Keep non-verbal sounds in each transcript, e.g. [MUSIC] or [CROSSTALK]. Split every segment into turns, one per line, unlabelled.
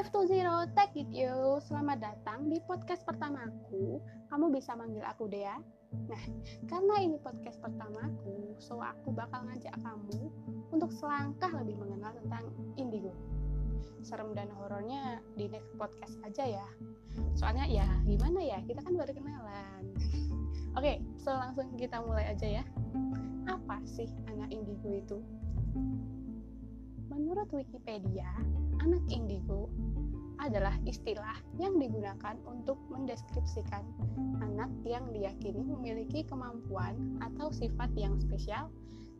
520 Take It Selamat datang di podcast pertamaku. Kamu bisa manggil aku Dea. Nah, karena ini podcast pertamaku So aku bakal ngajak kamu Untuk selangkah lebih mengenal tentang indigo. Serem dan horornya di next podcast aja ya. Soalnya ya gimana ya, kita kan baru kenalan. [LAUGHS] Oke, so langsung kita mulai aja ya. Apa sih anak indigo itu? Menurut Wikipedia, anak indigo adalah istilah yang digunakan untuk mendeskripsikan anak yang diyakini memiliki kemampuan atau sifat yang spesial,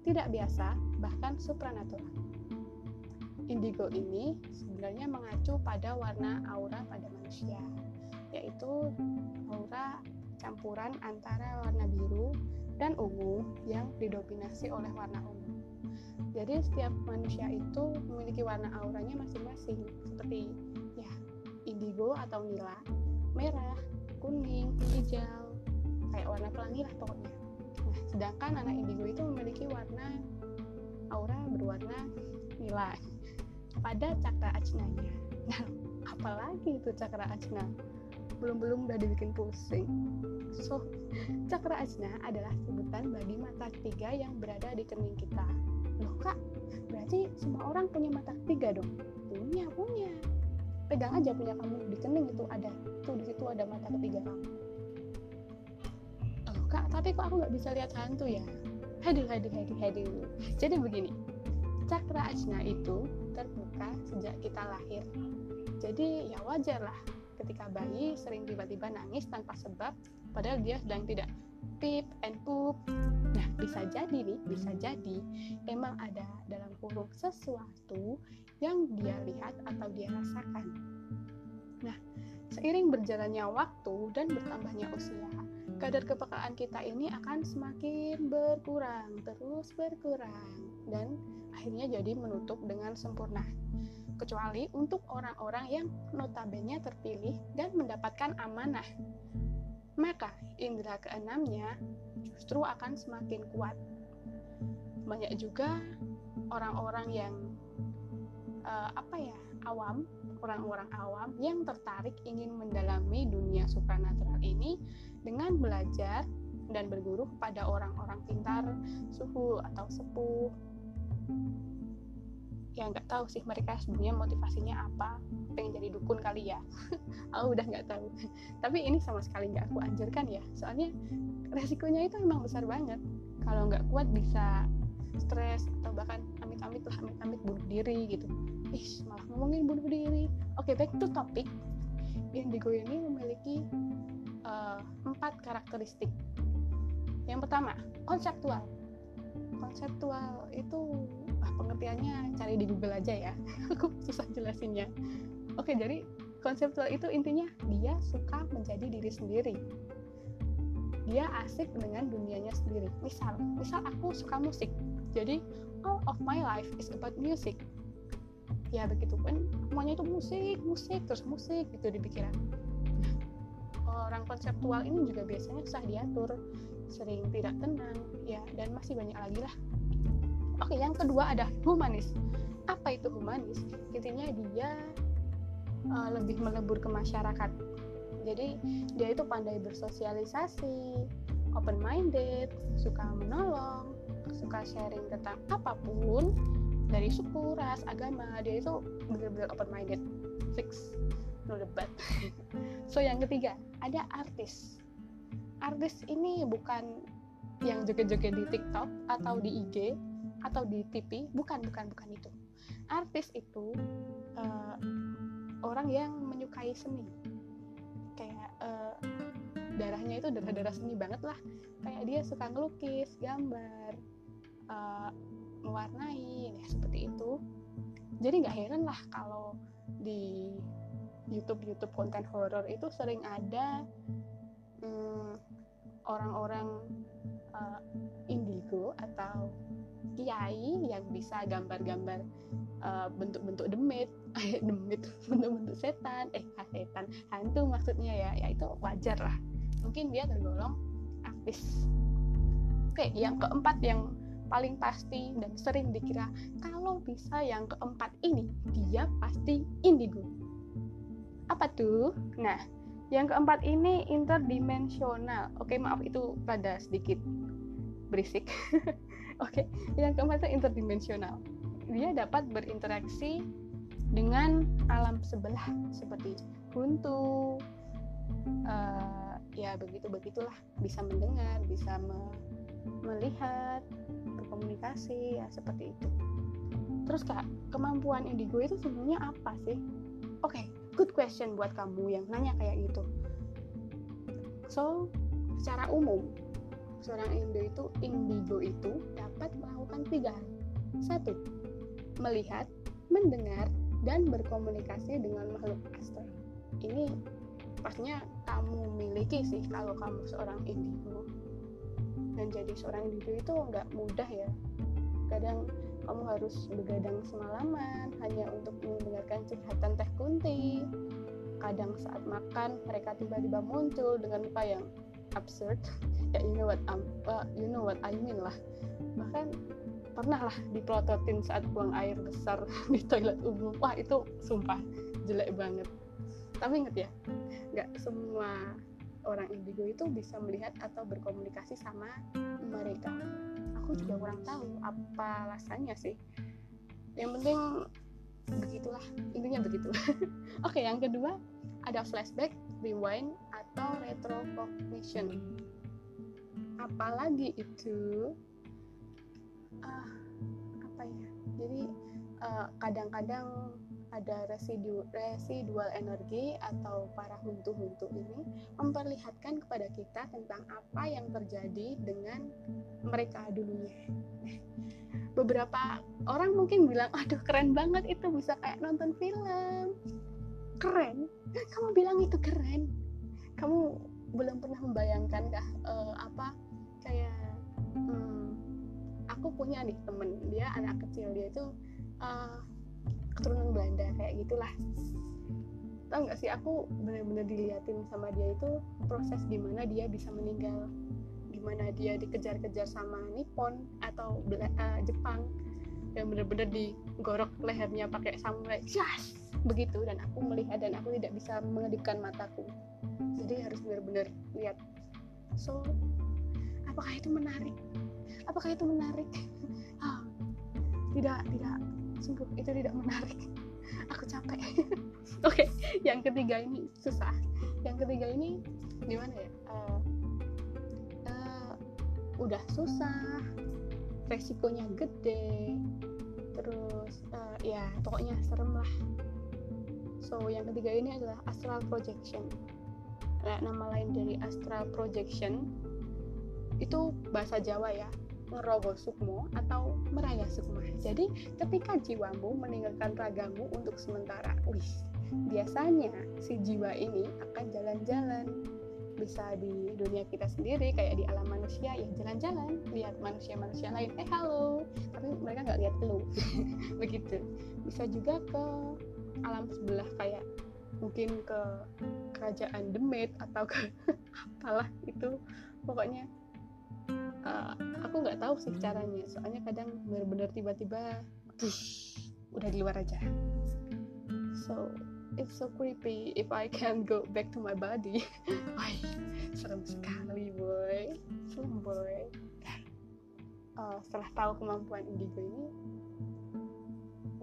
tidak biasa, bahkan supranatural. Indigo ini sebenarnya mengacu pada warna aura pada manusia, yaitu aura campuran antara warna biru dan ungu yang didominasi oleh warna ungu. Jadi setiap manusia itu memiliki warna auranya masing-masing seperti ya indigo atau nila, merah, kuning, hijau, kayak warna pelangi lah pokoknya. Nah, sedangkan anak indigo itu memiliki warna aura berwarna nila pada cakra ajnanya. Nah, apalagi itu cakra ajna? Belum-belum udah dibikin pusing. So, cakra ajna adalah sebutan bagi mata tiga yang berada di kening kita. Loh kak berarti semua orang punya mata ketiga dong? Punya punya. Pegang aja punya kamu di kening itu ada tuh di situ ada mata ketiga kamu. Loh kak tapi kok aku nggak bisa lihat hantu ya? Haduh haduh haduh haduh. Jadi begini cakra ajna itu terbuka sejak kita lahir. Jadi ya wajar lah ketika bayi sering tiba-tiba nangis tanpa sebab padahal dia sedang tidak pip and poop. Nah bisa jadi nih bisa jadi emang ada dalam kurung sesuatu yang dia lihat atau dia rasakan. Nah seiring berjalannya waktu dan bertambahnya usia kadar kepekaan kita ini akan semakin berkurang terus berkurang dan akhirnya jadi menutup dengan sempurna kecuali untuk orang-orang yang notabene terpilih dan mendapatkan amanah maka indera keenamnya justru akan semakin kuat. Banyak juga orang-orang yang uh, apa ya awam, orang-orang awam yang tertarik ingin mendalami dunia supranatural ini dengan belajar dan berguru pada orang-orang pintar, suhu atau sepuh ya nggak tahu sih mereka sebenarnya motivasinya apa pengen jadi dukun kali ya. [LAUGHS] Aku udah nggak tahu. Tapi ini sama sekali nggak aku anjurkan ya. Soalnya resikonya itu memang besar banget. Kalau nggak kuat bisa stres atau bahkan amit-amit lah amit-amit bunuh diri gitu. Ih malah ngomongin bunuh diri. Oke okay, back to topic. Indigo ini memiliki uh, empat karakteristik. Yang pertama konseptual. Konseptual itu ah, pengertiannya cari di Google aja ya. [LAUGHS] Aku susah jelasinnya. Oke jadi konseptual itu intinya dia suka menjadi diri sendiri. Dia asik dengan dunianya sendiri. Misal misal aku suka musik. Jadi all of my life is about music. Ya begitu pun semuanya itu musik musik terus musik gitu di pikiran. Orang konseptual ini juga biasanya susah diatur. Sering tidak tenang ya dan masih banyak lagi lah oke yang kedua ada humanis. Apa itu humanis? Intinya dia uh, lebih melebur ke masyarakat. Jadi dia itu pandai bersosialisasi open minded suka menolong suka sharing tentang apa pun dari suku ras agama dia itu benar-benar open minded fix. No debat. [LAUGHS] So yang ketiga ada artis. Artis ini bukan yang joget-joget di TikTok atau di IG atau di TV bukan bukan bukan itu. Artis itu uh, orang yang menyukai seni. Kayak uh, darahnya itu darah-darah seni banget lah. Kayak dia suka ngelukis gambar uh, mewarnai ya seperti itu. Jadi nggak heran lah kalau di YouTube YouTube konten horor itu sering ada hmm, orang-orang uh, indigo atau kiai yang bisa gambar-gambar uh, bentuk-bentuk demit, [LAUGHS] demit bentuk-bentuk setan, eh setan hantu maksudnya ya, ya itu wajar lah. Mungkin dia tergolong artis. Oke, yang keempat yang paling pasti dan sering dikira kalau bisa yang keempat ini dia pasti indigo. apa tuh nah yang keempat ini interdimensional. Oke maaf itu pada sedikit berisik. [LAUGHS] Oke yang keempat itu interdimensional. Dia dapat berinteraksi dengan alam sebelah seperti buntu uh, ya begitu begitulah. Bisa mendengar bisa me melihat berkomunikasi ya seperti itu. Terus kak kemampuan indigo itu sebenarnya apa sih? Oke okay, good question buat kamu yang nanya kayak gitu. So secara umum seorang indigo itu indigo itu dapat melakukan tiga hal. Satu melihat mendengar dan berkomunikasi dengan makhluk astral. Ini pastinya kamu miliki sih kalau kamu seorang indigo. Dan jadi seorang indigo itu nggak mudah ya kadang kamu harus begadang semalaman hanya untuk mendengarkan curhatan teh kunti. Kadang saat makan mereka tiba-tiba muncul dengan muka yang absurd. [LAUGHS] Ya you know what um, uh, you know what I mean lah. Bahkan pernah lah dipelototin saat buang air besar [LAUGHS] di toilet umum. Wah itu sumpah jelek banget. Tapi inget ya nggak semua orang indigo itu bisa melihat atau berkomunikasi sama mereka aku juga kurang tahu apa alasannya sih. Yang penting begitulah intinya begitu. [LAUGHS] Oke yang kedua ada flashback rewind atau retrocognition apalagi itu uh, apa ya? Jadi uh, kadang-kadang ada residu residual energi atau para huntu-huntu ini memperlihatkan kepada kita tentang apa yang terjadi dengan mereka dulunya. [LAUGHS] Beberapa orang mungkin bilang, aduh keren banget itu bisa kayak nonton film. Keren? Kamu bilang itu keren? Kamu belum pernah membayangkan kah uh, apa kayak hmm, aku punya nih temen dia anak kecil dia itu uh, keturunan Belanda kayak gitulah. Tau nggak sih aku bener-bener diliatin sama dia itu proses di mana dia bisa meninggal. Gimana dia dikejar-kejar sama Nippon atau uh, Jepang. Dan bener-bener digorok lehernya pakai samurai yes! begitu. Dan aku melihat dan aku tidak bisa mengedipkan mataku. Jadi harus benar-benar lihat. So apakah itu menarik? Apakah itu menarik? Oh, [LAUGHS] tidak tidak sungguh itu tidak menarik. [LAUGHS] Aku capek. [LAUGHS] Oke okay, yang ketiga ini susah. Yang ketiga ini gimana ya? Uh, uh, udah susah resikonya gede terus uh, ya pokoknya serem lah. So yang ketiga ini adalah astral projection. Nah, nama lain dari astral projection itu bahasa Jawa ya ngerogoh sukmo atau meraya sukma. Jadi ketika jiwamu meninggalkan ragamu untuk sementara, wih, biasanya si jiwa ini akan jalan-jalan. Bisa di dunia kita sendiri kayak di alam manusia ya jalan-jalan. Lihat manusia-manusia lain eh halo. Tapi mereka nggak lihat lu. [LAUGHS] Begitu. Bisa juga ke alam sebelah kayak mungkin ke kerajaan Demit atau ke [LAUGHS] apalah itu. Pokoknya uh, aku nggak tahu sih caranya. Soalnya kadang benar-benar tiba-tiba udah di luar aja. So it's so creepy. If I can go back to my body [LAUGHS] Wah, serem sekali boy. Serem boy. Uh, setelah tahu kemampuan indigo ini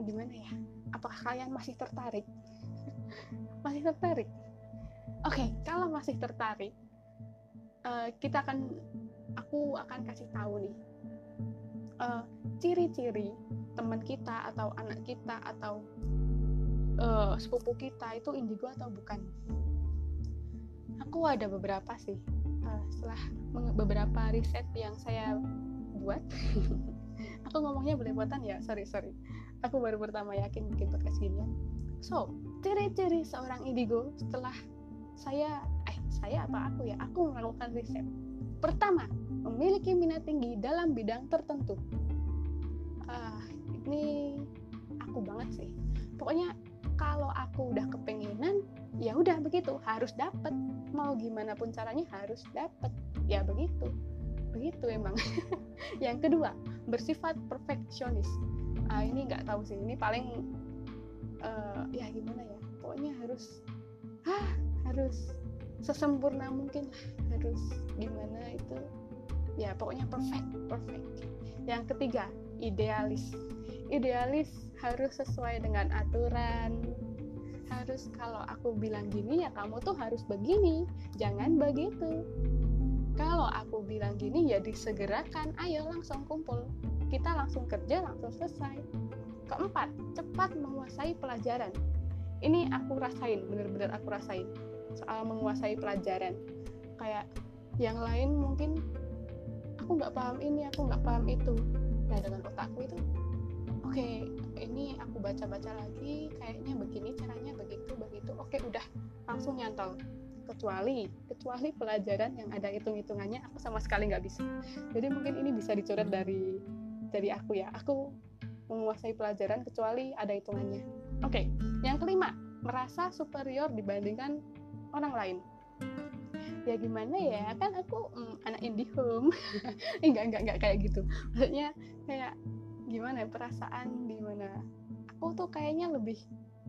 gimana ya? Apakah kalian masih tertarik? [LAUGHS] Masih tertarik? Oke okay, kalau masih tertarik uh, kita akan aku akan kasih tahu nih. Uh, ciri-ciri teman kita atau anak kita atau uh, sepupu kita itu indigo atau bukan? Aku ada beberapa sih. Uh, setelah beberapa riset yang saya buat [LAUGHS] aku ngomongnya belepotan ya sorry sorry. Aku baru pertama yakin bikin podcast ginian so ciri-ciri seorang indigo setelah saya eh saya apa aku ya? Aku melakukan riset. Pertama memiliki minat tinggi dalam bidang tertentu. Uh, ini aku banget sih. Pokoknya kalau aku udah kepenginan, ya udah begitu, harus dapet. Mau gimana pun caranya harus dapet. Ya begitu, begitu emang. [LAUGHS] Yang kedua, bersifat perfeksionis. Uh, ini nggak tahu sih, ini paling uh, ya gimana ya. Pokoknya harus ah harus sesempurna mungkin harus gimana itu ya pokoknya perfect perfect. Yang ketiga idealis. Idealis harus sesuai dengan aturan. Harus kalau aku bilang gini ya kamu tuh harus begini. Jangan begitu. Kalau aku bilang gini ya disegerakan. Ayo langsung kumpul. Kita langsung kerja langsung selesai. Keempat cepat menguasai pelajaran. Ini aku rasain bener-bener aku rasain soal menguasai pelajaran. Kayak yang lain mungkin aku nggak paham ini aku nggak paham itu. Nah dengan otakku itu oke okay, ini aku baca-baca lagi kayaknya begini caranya begitu begitu. Oke okay, udah langsung nyantol. Kecuali kecuali pelajaran yang ada hitung-hitungannya aku sama sekali nggak bisa. Jadi mungkin ini bisa dicoret dari dari aku ya. Aku menguasai pelajaran kecuali ada hitungannya. Oke okay. yang kelima merasa superior dibandingkan orang lain ya gimana ya? Kan aku mm, anak indie home. [LAUGHS] Enggak enggak enggak kayak gitu. Maksudnya kayak gimana ya perasaan di mana aku tuh kayaknya lebih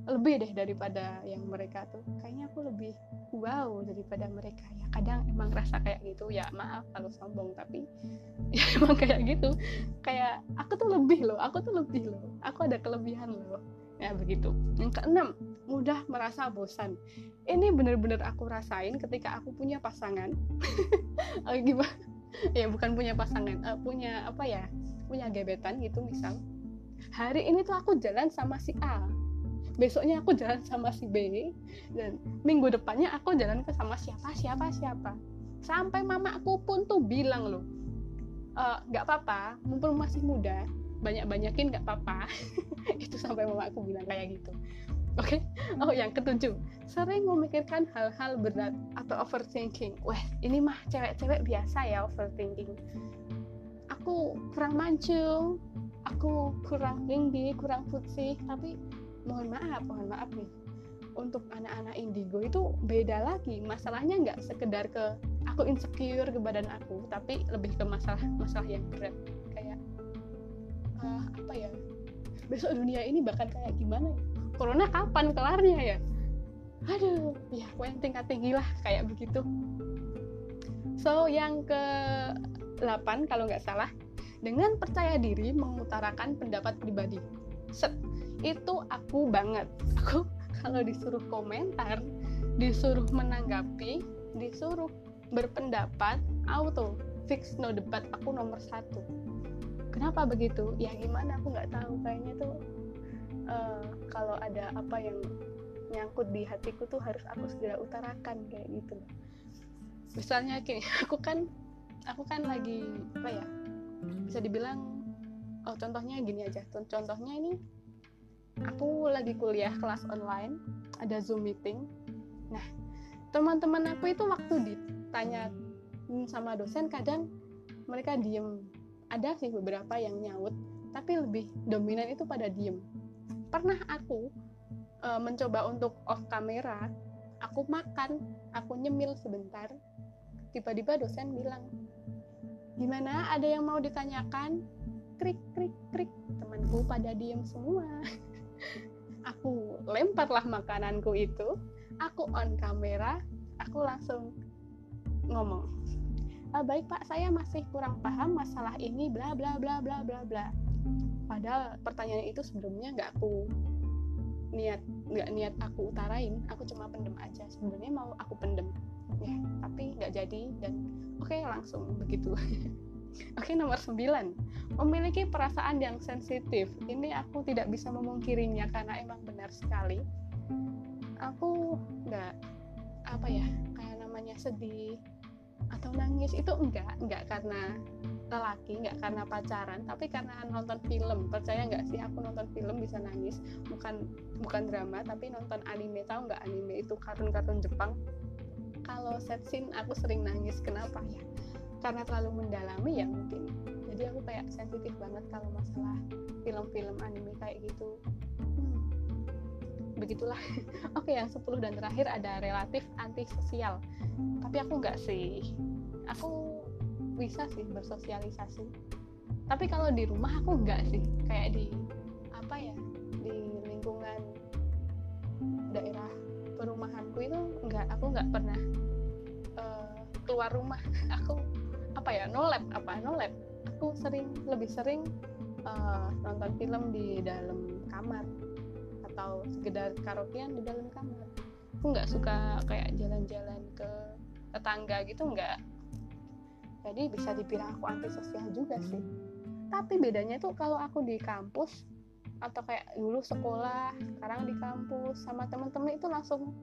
lebih deh daripada yang mereka tuh. Kayaknya aku lebih wow daripada mereka ya. Kadang emang rasa kayak gitu ya maaf kalau sombong tapi [LAUGHS] ya emang kayak gitu. Kayak aku tuh lebih loh aku tuh lebih loh. Aku ada kelebihan loh ya begitu. Yang keenam mudah merasa bosan. Ini bener-bener aku rasain ketika aku punya pasangan. Oh, [LAUGHS] gimana? Ya bukan punya pasangan uh, punya apa ya punya gebetan gitu misal. Hari ini tuh aku jalan sama si A. Besoknya aku jalan sama si B. Dan minggu depannya aku jalan ke sama siapa siapa siapa. Sampai mama aku pun tuh bilang loh eh, nggak uh, apa-apa mumpung masih muda banyak-banyakin nggak apa-apa. [LAUGHS] Itu sampai mama aku bilang kayak gitu. Oke? Okay? oh yang ketujuh. Sering memikirkan hal-hal berat atau overthinking. Wah ini mah cewek-cewek biasa ya overthinking. Aku kurang mancung aku kurang tinggi kurang putih. Tapi mohon maaf mohon maaf nih. Untuk anak-anak indigo itu beda lagi. Masalahnya nggak sekedar ke aku insecure ke badan aku tapi lebih ke masalah masalah yang berat uh, apa ya? Besok dunia ini bakal kayak gimana ya? Corona kapan kelarnya ya? Aduh ya yang tingkat tinggi lah kayak begitu. So yang ke 8 kalau nggak salah dengan percaya diri mengutarakan pendapat pribadi. Set itu aku banget. Aku [LAUGHS] kalau disuruh komentar disuruh menanggapi disuruh berpendapat auto fix no debat aku nomor satu kenapa begitu? Ya gimana? Aku nggak tahu. Kayaknya tuh uh, kalau ada apa yang nyangkut di hatiku tuh harus aku segera utarakan kayak gitu. Misalnya kayak [LAUGHS] aku kan aku kan lagi apa ya bisa dibilang oh contohnya gini aja. Contohnya ini aku lagi kuliah kelas online ada zoom meeting. Nah teman-teman aku itu waktu ditanya sama dosen kadang mereka diem ada sih beberapa yang nyaut tapi lebih dominan itu pada diem. Pernah aku e, mencoba untuk off kamera aku makan aku nyemil sebentar tiba-tiba dosen bilang gimana? Ada yang mau ditanyakan? Krik krik krik. Temanku pada diem semua. [LAUGHS] Aku lemparlah makananku itu aku on kamera aku langsung ngomong ah, baik pak saya masih kurang paham masalah ini bla bla bla bla bla bla. Padahal pertanyaan itu sebelumnya nggak aku niat nggak niat aku utarain aku cuma pendem aja. Sebenarnya mau aku pendem ya tapi nggak jadi dan oke okay, langsung begitu. [LAUGHS] Oke okay, nomor 9 memiliki perasaan yang sensitif. Ini aku tidak bisa memungkirinya karena emang benar sekali. Aku nggak apa ya kayak namanya sedih atau nangis itu enggak enggak karena lelaki enggak karena pacaran tapi karena nonton film. Percaya enggak sih aku nonton film bisa nangis? Bukan bukan drama tapi nonton anime. Tahu enggak anime itu kartun-kartun Jepang? Kalau set scene aku sering nangis. Kenapa ya? Karena terlalu mendalami ya mungkin. Jadi aku kayak sensitif banget kalau masalah film-film anime kayak gitu begitulah. [LAUGHS] Oke yang 10 dan terakhir ada relatif antisosial. Tapi aku nggak sih. Aku bisa sih bersosialisasi. Tapi kalau di rumah aku nggak sih. Kayak di apa ya di lingkungan daerah perumahanku itu nggak aku nggak pernah uh, keluar rumah. [LAUGHS] Aku apa ya no lab apa no lab. Aku sering lebih sering uh, nonton film di dalam kamar atau sekedar karaokean di dalam kamar. Aku nggak suka kayak jalan-jalan ke tetangga gitu nggak. Jadi bisa dibilang aku antisosial juga sih. Tapi bedanya tuh kalau aku di kampus atau kayak dulu sekolah sekarang di kampus sama temen-temen itu langsung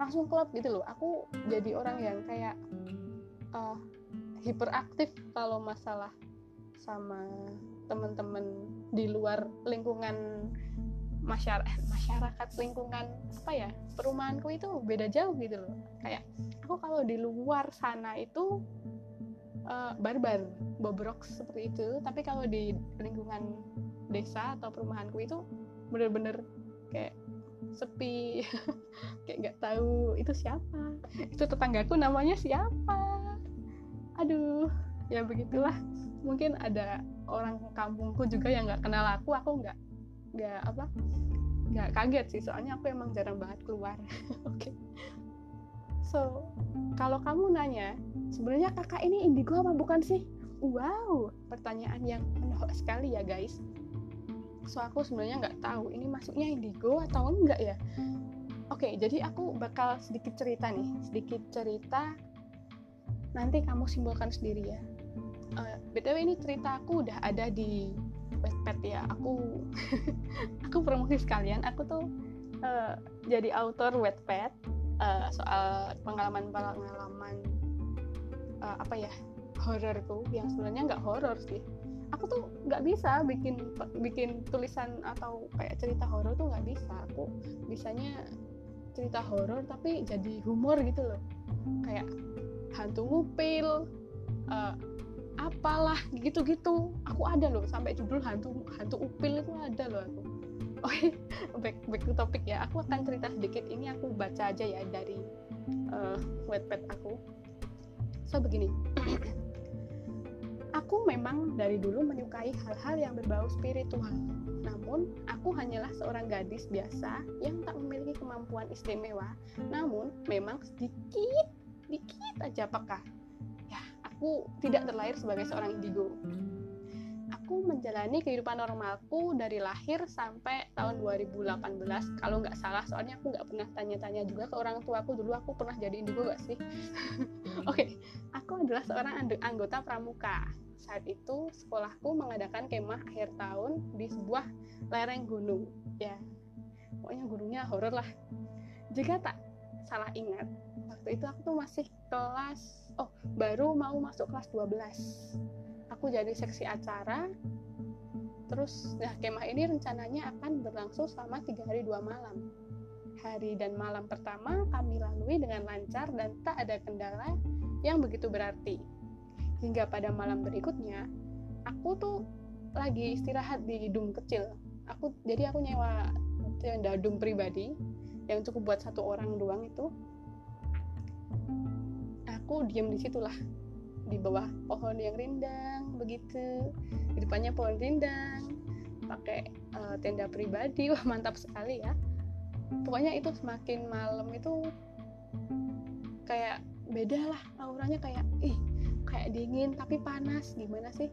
langsung klub gitu loh. Aku jadi orang yang kayak uh, hiperaktif kalau masalah sama temen-temen di luar lingkungan masyarakat masyarakat lingkungan apa ya perumahanku itu beda jauh gitu loh. Kayak aku kalau di luar sana itu uh, barbar bobrok seperti itu. Tapi kalau di lingkungan desa atau perumahanku itu bener-bener kayak sepi [LAUGHS] kayak nggak tahu itu siapa. Itu tetanggaku namanya siapa. Aduh ya begitulah. Mungkin ada orang kampungku juga yang nggak kenal aku aku nggak nggak apa nggak kaget sih soalnya aku emang jarang banget keluar. [LAUGHS] Oke. Okay. so kalau kamu nanya sebenarnya kakak ini indigo apa bukan sih? Wow pertanyaan yang menohok sekali ya guys. So aku sebenarnya nggak tahu ini masuknya indigo atau enggak ya. Oke okay, jadi aku bakal sedikit cerita nih sedikit cerita nanti kamu simpulkan sendiri ya. Uh, btw ini cerita aku udah ada di Wattpad ya. Aku [LAUGHS] aku promosi sekalian. Aku tuh uh, jadi author Wattpad uh, soal pengalaman pengalaman uh, apa ya hororku yang sebenarnya nggak horor sih. Aku tuh nggak bisa bikin bikin tulisan atau kayak cerita horor tuh nggak bisa. Aku bisanya cerita horor tapi jadi humor gitu loh. Kayak hantu ngupil uh, apalah gitu-gitu. Aku ada loh sampai judul hantu hantu upil itu ada loh aku. [LAUGHS] Okay, back back to topik ya. Aku akan cerita sedikit. Ini aku baca aja ya dari uh, webpad aku. So begini. [CLEARS THROAT] Aku memang dari dulu menyukai hal-hal yang berbau spiritual. Namun, aku hanyalah seorang gadis biasa yang tak memiliki kemampuan istimewa, namun memang sedikit, sedikit aja peka. Aku tidak terlahir sebagai seorang indigo. Aku menjalani kehidupan normalku dari lahir sampai tahun 2018 kalau nggak salah soalnya aku nggak pernah tanya-tanya juga ke orang tua aku dulu. Aku pernah jadi indigo gak sih? [LAUGHS] Oke okay. aku adalah seorang anggota pramuka. Saat itu sekolahku mengadakan kemah akhir tahun di sebuah lereng gunung. Ya pokoknya gunungnya horor lah. Jika tak salah ingat waktu itu aku tuh masih kelas oh baru mau masuk kelas 12 aku jadi seksi acara terus nah kemah ini rencananya akan berlangsung selama tiga hari dua malam. Hari dan malam pertama kami lalui dengan lancar dan tak ada kendala yang begitu berarti. Hingga pada malam berikutnya aku tuh lagi istirahat di dum kecil. Aku jadi aku nyewa tenda dum pribadi yang cukup buat satu orang doang itu aku diem di situlah di bawah pohon yang rindang begitu. Di depannya pohon rindang pakai uh, tenda pribadi. [LAUGHS] Wah mantap sekali ya. Pokoknya itu semakin malam itu kayak beda lah auranya kayak ih kayak dingin tapi panas. Gimana sih?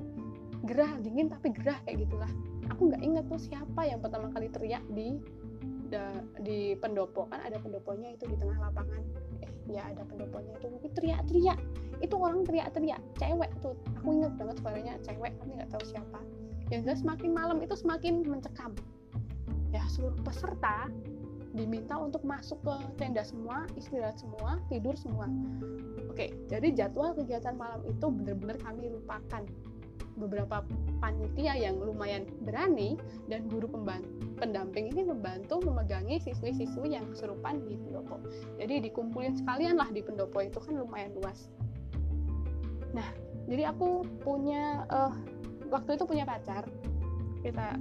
Gerah dingin tapi gerah kayak gitulah. Aku nggak inget tuh siapa yang pertama kali teriak di di pendopo. Kan ada pendoponya itu di tengah lapangan ya ada pendoponya itu. Teriak-teriak. Itu orang teriak-teriak. Cewek tuh. Aku inget banget suaranya cewek tapi nggak tahu siapa. Yang jelas semakin malam itu semakin mencekam. Ya seluruh peserta diminta untuk masuk ke tenda semua istirahat semua tidur semua. Oke, jadi jadwal kegiatan malam itu benar-benar kami lupakan. Beberapa panitia yang lumayan berani dan guru pendamping ini membantu memegangi siswi-siswi yang kesurupan di pendopo. Jadi dikumpulin sekalian lah di pendopo itu kan lumayan luas. Nah, jadi aku punya uh, waktu itu punya pacar. Kita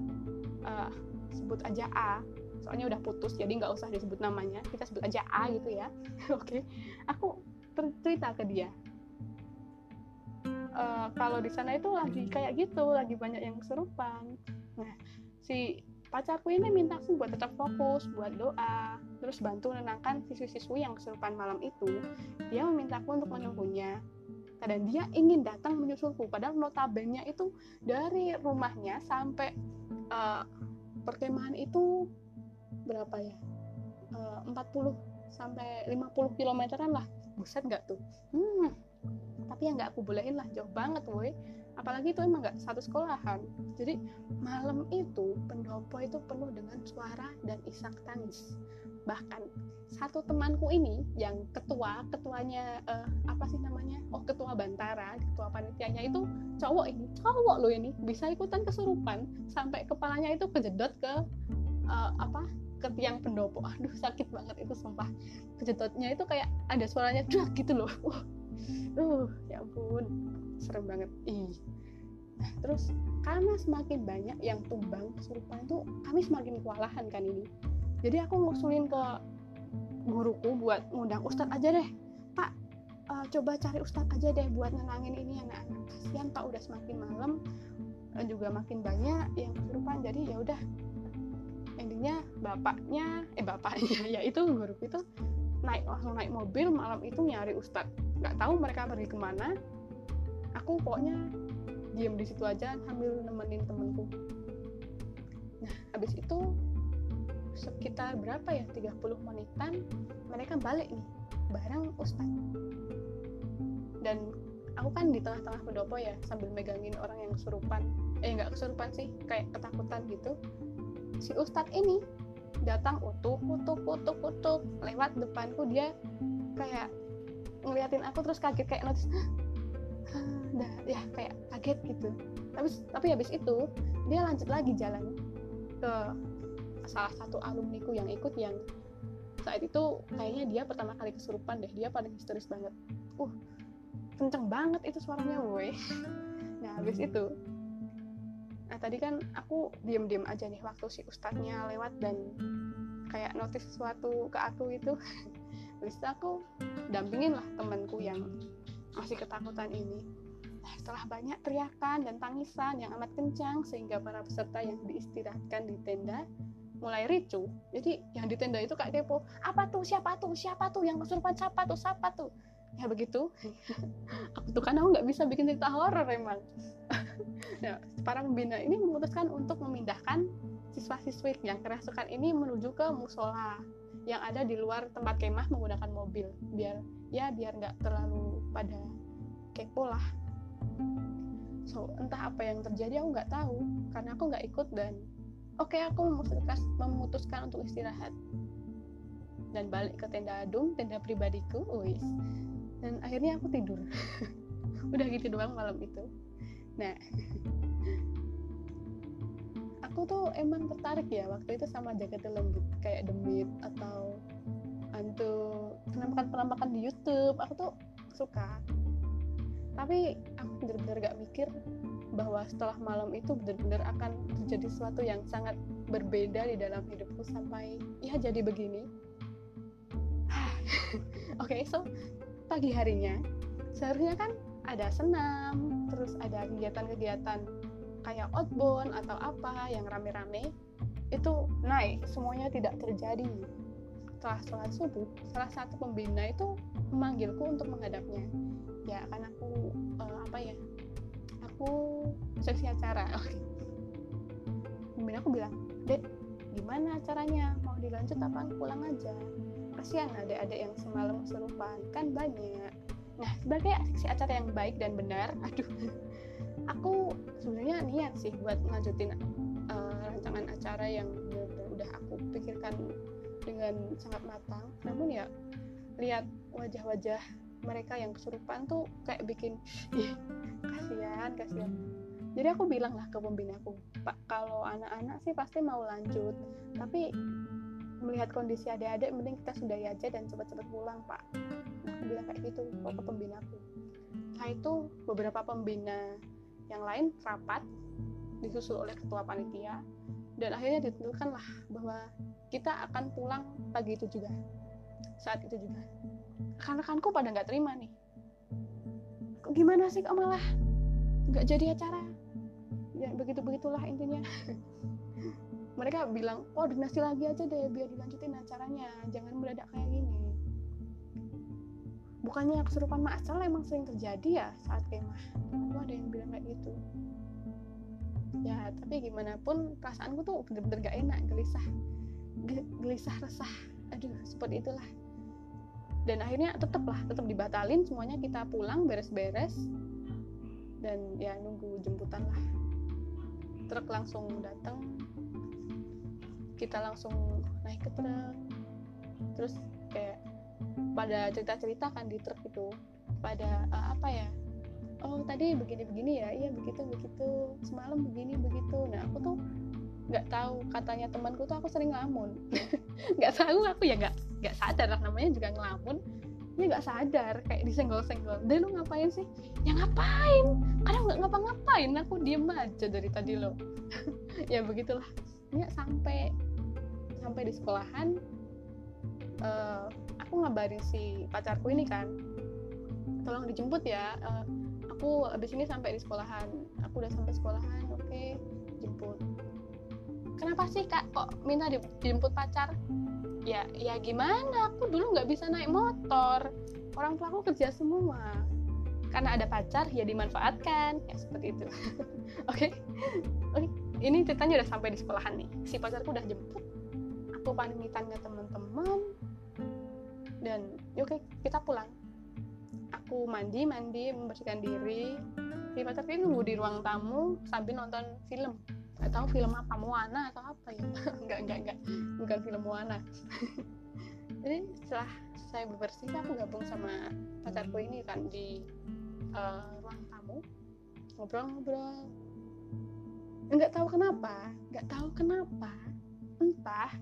uh, sebut aja A soalnya udah putus jadi nggak usah disebut namanya kita sebut aja A gitu ya [LAUGHS] oke okay. aku cerita ke dia uh, kalau di sana itu lagi kayak gitu lagi banyak yang kesurupan. Nah si pacarku ini minta aku buat tetap fokus buat doa terus bantu menenangkan siswi-siswi yang kesurupan malam itu. Dia meminta aku untuk menunggunya. Dan dia ingin datang menyusulku padahal notabene itu dari rumahnya sampai uh, perkemahan itu berapa ya? Uh, 40 sampai 50 kilometeran lah. Buset nggak tuh? Hmm tapi ya nggak aku bolehin lah jauh banget woi. Apalagi itu emang nggak satu sekolahan. Jadi malam itu pendopo itu penuh dengan suara dan isak tangis. Bahkan satu temanku ini yang ketua ketuanya uh, apa sih namanya? Oh ketua bantara ketua panitianya itu cowok ini cowok loh ini. Bisa ikutan kesurupan sampai kepalanya itu kejedot ke uh, apa? Ke tiang pendopo. Aduh sakit banget itu sumpah. Kejedotnya itu kayak ada suaranya drak gitu loh uh, ya ampun. Serem banget. Ih. Nah terus karena semakin banyak yang tumbang kesurupan itu kami semakin kewalahan kan ini. Jadi aku ngusulin ke guruku buat ngundang ustadz aja deh. Pak uh, coba cari ustadz aja deh buat nenangin ini anak-anak. Kasihan pak udah semakin malam uh, juga makin banyak yang kesurupan jadi ya udah. Intinya bapaknya eh bapaknya [LAUGHS] ya itu guruku itu naik langsung naik mobil malam itu nyari ustadz nggak tahu mereka pergi ke mana. Aku pokoknya diem di situ aja sambil nemenin temenku nah habis itu sekitar berapa ya? 30 menitan mereka balik nih bareng ustaz. Dan aku kan di tengah-tengah pendopo ya sambil megangin orang yang kesurupan. Eh nggak kesurupan sih kayak ketakutan gitu. Si ustadz ini datang utuk utuk utuk utuk. Lewat depanku dia kayak ngeliatin aku terus kaget kayak notis dah ya kayak kaget gitu. Tapi tapi habis itu dia lanjut lagi jalan ke salah satu alumniku yang ikut yang saat itu kayaknya dia pertama kali kesurupan deh dia paling historis banget. Uh kenceng banget itu suaranya woi [LAUGHS] nah habis itu nah tadi kan aku diem-diem aja nih waktu si ustadznya lewat dan kayak notice sesuatu ke aku gitu [LAUGHS] habis itu aku dampingin lah temanku yang masih ketakutan ini. Nah, setelah banyak teriakan dan tangisan yang amat kencang sehingga para peserta yang diistirahatkan di tenda mulai ricu. Jadi yang di tenda itu kayak kepo, apa tuh, siapa tuh, siapa tuh, yang kesurupan siapa tuh, siapa tuh. Ya begitu. [LAUGHS] aku tuh kan aku nggak bisa bikin cerita horor emang. [LAUGHS] nah, para pembina ini memutuskan untuk memindahkan siswa-siswi yang kerasukan ini menuju ke musola yang ada di luar tempat kemah menggunakan mobil. Biar ya biar nggak terlalu pada kepo lah. So entah apa yang terjadi aku nggak tahu. Karena aku nggak ikut dan oke okay, aku memutuskan, memutuskan untuk istirahat. Dan balik ke tenda adung tenda pribadiku wis dan akhirnya aku tidur. [LAUGHS] Udah gitu doang malam itu. Nah [LAUGHS] aku tuh emang tertarik ya waktu itu sama jaket lembut kayak demit atau hantu penampakan-penampakan di YouTube aku tuh suka. Tapi aku bener-bener gak mikir bahwa setelah malam itu bener-bener akan terjadi sesuatu yang sangat berbeda di dalam hidupku sampai ya jadi begini. [LAUGHS] Oke okay, so pagi harinya seharusnya kan ada senam terus ada kegiatan-kegiatan kayak outbound atau apa yang rame-rame itu naik semuanya tidak terjadi. Setelah sholat subuh salah satu pembina itu memanggilku untuk menghadapnya. Ya kan aku uh, apa ya aku seksi acara [LAUGHS] okay. pembina aku bilang dek gimana acaranya? Mau dilanjut apa? Pulang aja. Kasihan adik-adik yang semalam kesurupan kan banyak. Nah sebagai seksi acara yang baik dan benar [LAUGHS] aduh aku sebenarnya niat sih buat ngajutin uh, rancangan acara yang udah aku pikirkan dengan sangat matang. Namun ya lihat wajah-wajah mereka yang kesurupan tuh kayak bikin ih kasihan kasihan. Jadi aku bilang lah ke pembinaku pak kalau anak-anak sih pasti mau lanjut tapi melihat kondisi adik-adik mending kita sudahi aja dan cepat-cepat pulang pak. Nah, aku bilang kayak gitu ke pembinaku nah itu beberapa pembina yang lain rapat disusul oleh ketua panitia dan akhirnya ditentukanlah bahwa kita akan pulang pagi itu juga saat itu juga. Rekan-rekanku pada nggak terima nih. Kok gimana sih kok malah nggak jadi acara? Ya begitu begitulah intinya. [LAUGHS] Mereka bilang oh dinasti lagi aja deh biar dilanjutin acaranya. Jangan mendadak kayak gini bukannya kesurupan masal emang sering terjadi ya saat kemah? Temanku ada yang bilang kayak gitu. Ya tapi gimana pun perasaanku tuh bener-bener gak enak gelisah. Gelisah resah. Aduh seperti itulah. Dan akhirnya tetap lah tetap dibatalin semuanya kita pulang beres-beres. Dan ya nunggu jemputan lah. Truk langsung datang kita langsung naik ke truk. Terus kayak pada cerita-cerita kan di truk itu. Pada uh, apa ya? Oh tadi begini-begini ya. Iya begitu begitu. Semalam begini begitu. Nah aku tuh nggak tahu. Katanya temanku tuh aku sering ngelamun. [LAUGHS] Nggak tahu aku ya nggak nggak sadar. Lah namanya juga ngelamun. Dia nggak sadar kayak disenggol-senggol. Dan lu ngapain sih? Ya ngapain? Kadang nggak ngapa-ngapain. Aku diem aja dari tadi lo [LAUGHS] ya begitulah. Ya sampai sampai di sekolahan uh, aku ngabarin si pacarku ini kan tolong dijemput ya uh, aku abis ini sampai di sekolahan aku udah sampai sekolahan oke okay, jemput kenapa sih kak kok minta dijemput pacar ya ya gimana aku dulu nggak bisa naik motor orang tua aku kerja semua karena ada pacar ya dimanfaatkan ya seperti itu [LAUGHS] oke oke okay. ini ceritanya udah sampai di sekolahan nih si pacarku udah jemput aku pamitan ke teman-teman dan ya oke okay, kita pulang. Aku mandi mandi membersihkan diri. Si pacar ini nunggu di ruang tamu sambil nonton film. Nggak tahu film apa Moana atau apa ya? [LAUGHS] Nggak nggak nggak. Bukan film Moana. [LAUGHS] Jadi setelah saya bebersih aku gabung sama pacarku ini kan di uh, ruang tamu. Ngobrol-ngobrol. Nggak tahu kenapa nggak tahu kenapa. Entah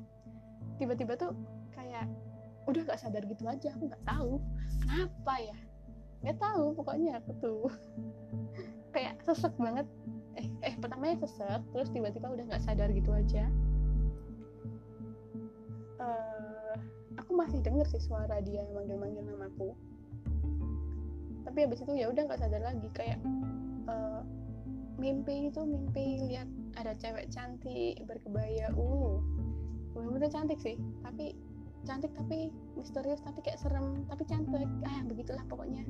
tiba-tiba tuh kayak udah gak sadar gitu aja aku nggak tahu. Kenapa ya? Nggak tahu pokoknya aku tuh [LAUGHS] kayak sesek banget. Eh eh pertamanya sesek terus tiba-tiba udah nggak sadar gitu aja. Uh, aku masih denger sih suara dia manggil-manggil namaku. Tapi abis itu ya udah nggak sadar lagi kayak uh, mimpi itu mimpi lihat ada cewek cantik berkebaya uh. Bener-bener cantik sih tapi cantik tapi misterius tapi kayak serem tapi cantik. Ah begitulah pokoknya.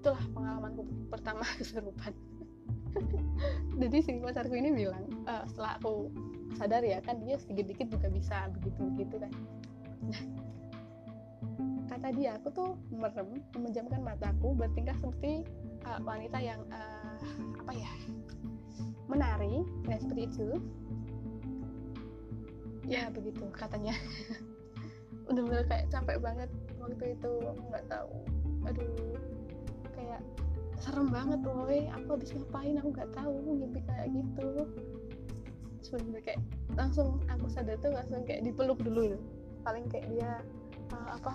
Itulah pengalamanku pertama [LAUGHS] kesurupan [LAUGHS] jadi si pacarku ini bilang uh, setelah aku sadar ya kan dia sedikit-dikit juga bisa begitu begitu kan. Kata dia aku tuh merem memejamkan mataku bertingkah seperti uh, wanita yang uh, apa ya menari nah seperti itu. Ya begitu katanya [LAUGHS] bener-bener kayak capek banget waktu itu nggak tahu. Aduh kayak serem banget woi aku habis ngapain? Aku nggak tahu mimpi kayak gitu. Sebenarnya kayak langsung aku sadar tuh langsung kayak dipeluk dulu paling kayak dia uh, apa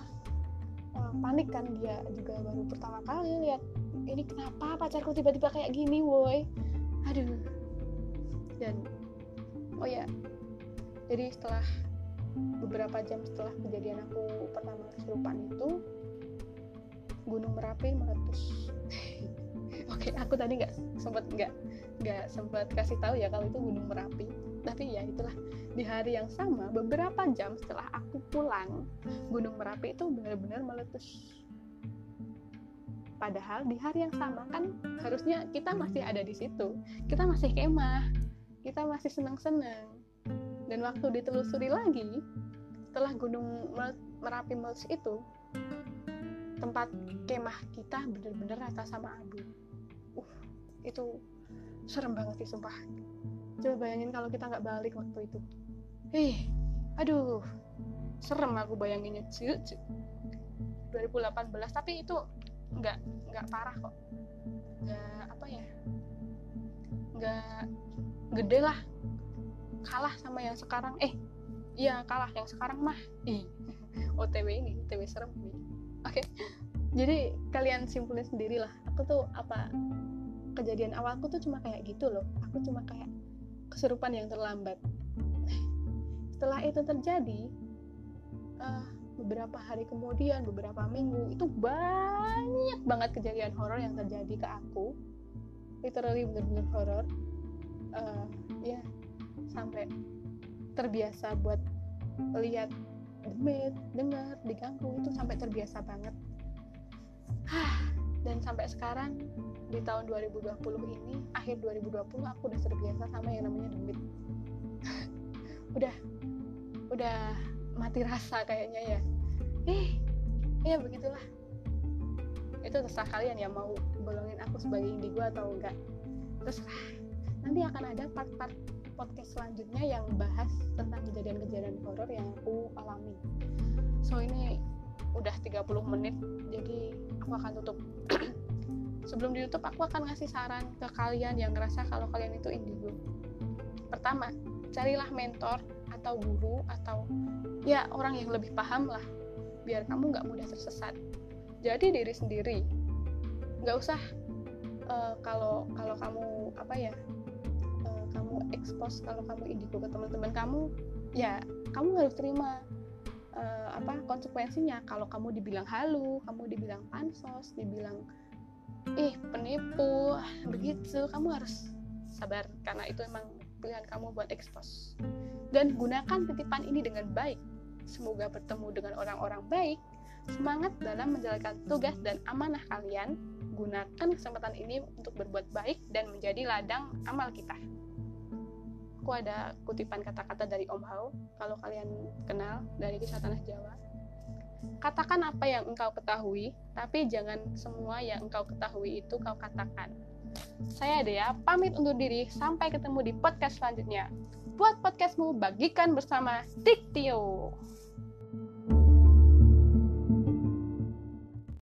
uh, panik kan dia juga baru pertama kali lihat ini kenapa pacarku tiba-tiba kayak gini woi aduh. Dan oh ya jadi setelah beberapa jam setelah kejadian aku pertama kesurupan itu Gunung Merapi meletus. [LAUGHS] Oke aku tadi nggak sempat nggak nggak sempat kasih tahu ya kalau itu Gunung Merapi. Tapi ya itulah di hari yang sama beberapa jam setelah aku pulang Gunung Merapi itu benar-benar meletus. Padahal di hari yang sama kan harusnya kita masih ada di situ. Kita masih kemah kita masih senang-senang dan waktu ditelusuri lagi setelah gunung merapi meletus itu tempat kemah kita bener-bener rata sama abu. Uh itu serem banget sih sumpah. Coba bayangin kalau kita nggak balik waktu itu. Eh aduh serem aku bayanginnya. Cu, 2018 tapi itu nggak nggak parah kok. Nggak apa ya nggak gede lah kalah sama yang sekarang. Eh iya kalah yang sekarang mah. Ih OTW ini OTW serem nih. Oke okay. jadi kalian simpulin sendiri lah aku tuh apa kejadian awalku tuh cuma kayak gitu loh. Aku cuma kayak kesurupan yang terlambat. Setelah itu terjadi uh, beberapa hari kemudian beberapa minggu itu banyak banget kejadian horor yang terjadi ke aku. Literally bener-bener horor. Uh, ya sampai terbiasa buat lihat demit dengar diganggu itu sampai terbiasa banget. Dan sampai sekarang di tahun 2020 ini akhir 2020 aku udah terbiasa sama yang namanya demit [LAUGHS] udah udah mati rasa kayaknya ya. Eh ya begitulah. Itu terserah kalian ya mau golongin aku sebagai indigo atau enggak. Terserah. Nanti akan ada part-part podcast selanjutnya yang bahas tentang kejadian-kejadian horor yang aku alami. So ini udah 30 menit jadi aku akan tutup. [CLEARS THROAT] Sebelum ditutup aku akan ngasih saran ke kalian yang ngerasa kalau kalian itu indigo. Pertama carilah mentor atau guru atau ya orang yang lebih paham lah biar kamu nggak mudah tersesat. Jadi diri sendiri. Nggak usah uh, kalau kalau kamu apa ya kamu expose kalau kamu indigo ke teman-teman kamu ya kamu harus terima uh, apa konsekuensinya. Kalau kamu dibilang halu kamu dibilang pansos dibilang ih penipu begitu kamu harus sabar karena itu emang pilihan kamu buat expose. Dan gunakan titipan ini dengan baik. Semoga bertemu dengan orang-orang baik. Semangat dalam menjalankan tugas dan amanah kalian. Gunakan kesempatan ini untuk berbuat baik dan menjadi ladang amal kita aku ada kutipan kata-kata dari Om Hao kalau kalian kenal dari kisah tanah Jawa. Katakan apa yang engkau ketahui tapi jangan semua yang engkau ketahui itu kau katakan. Saya Dea pamit undur diri. Sampai ketemu di podcast selanjutnya. Buat podcastmu bagikan bersama Diktio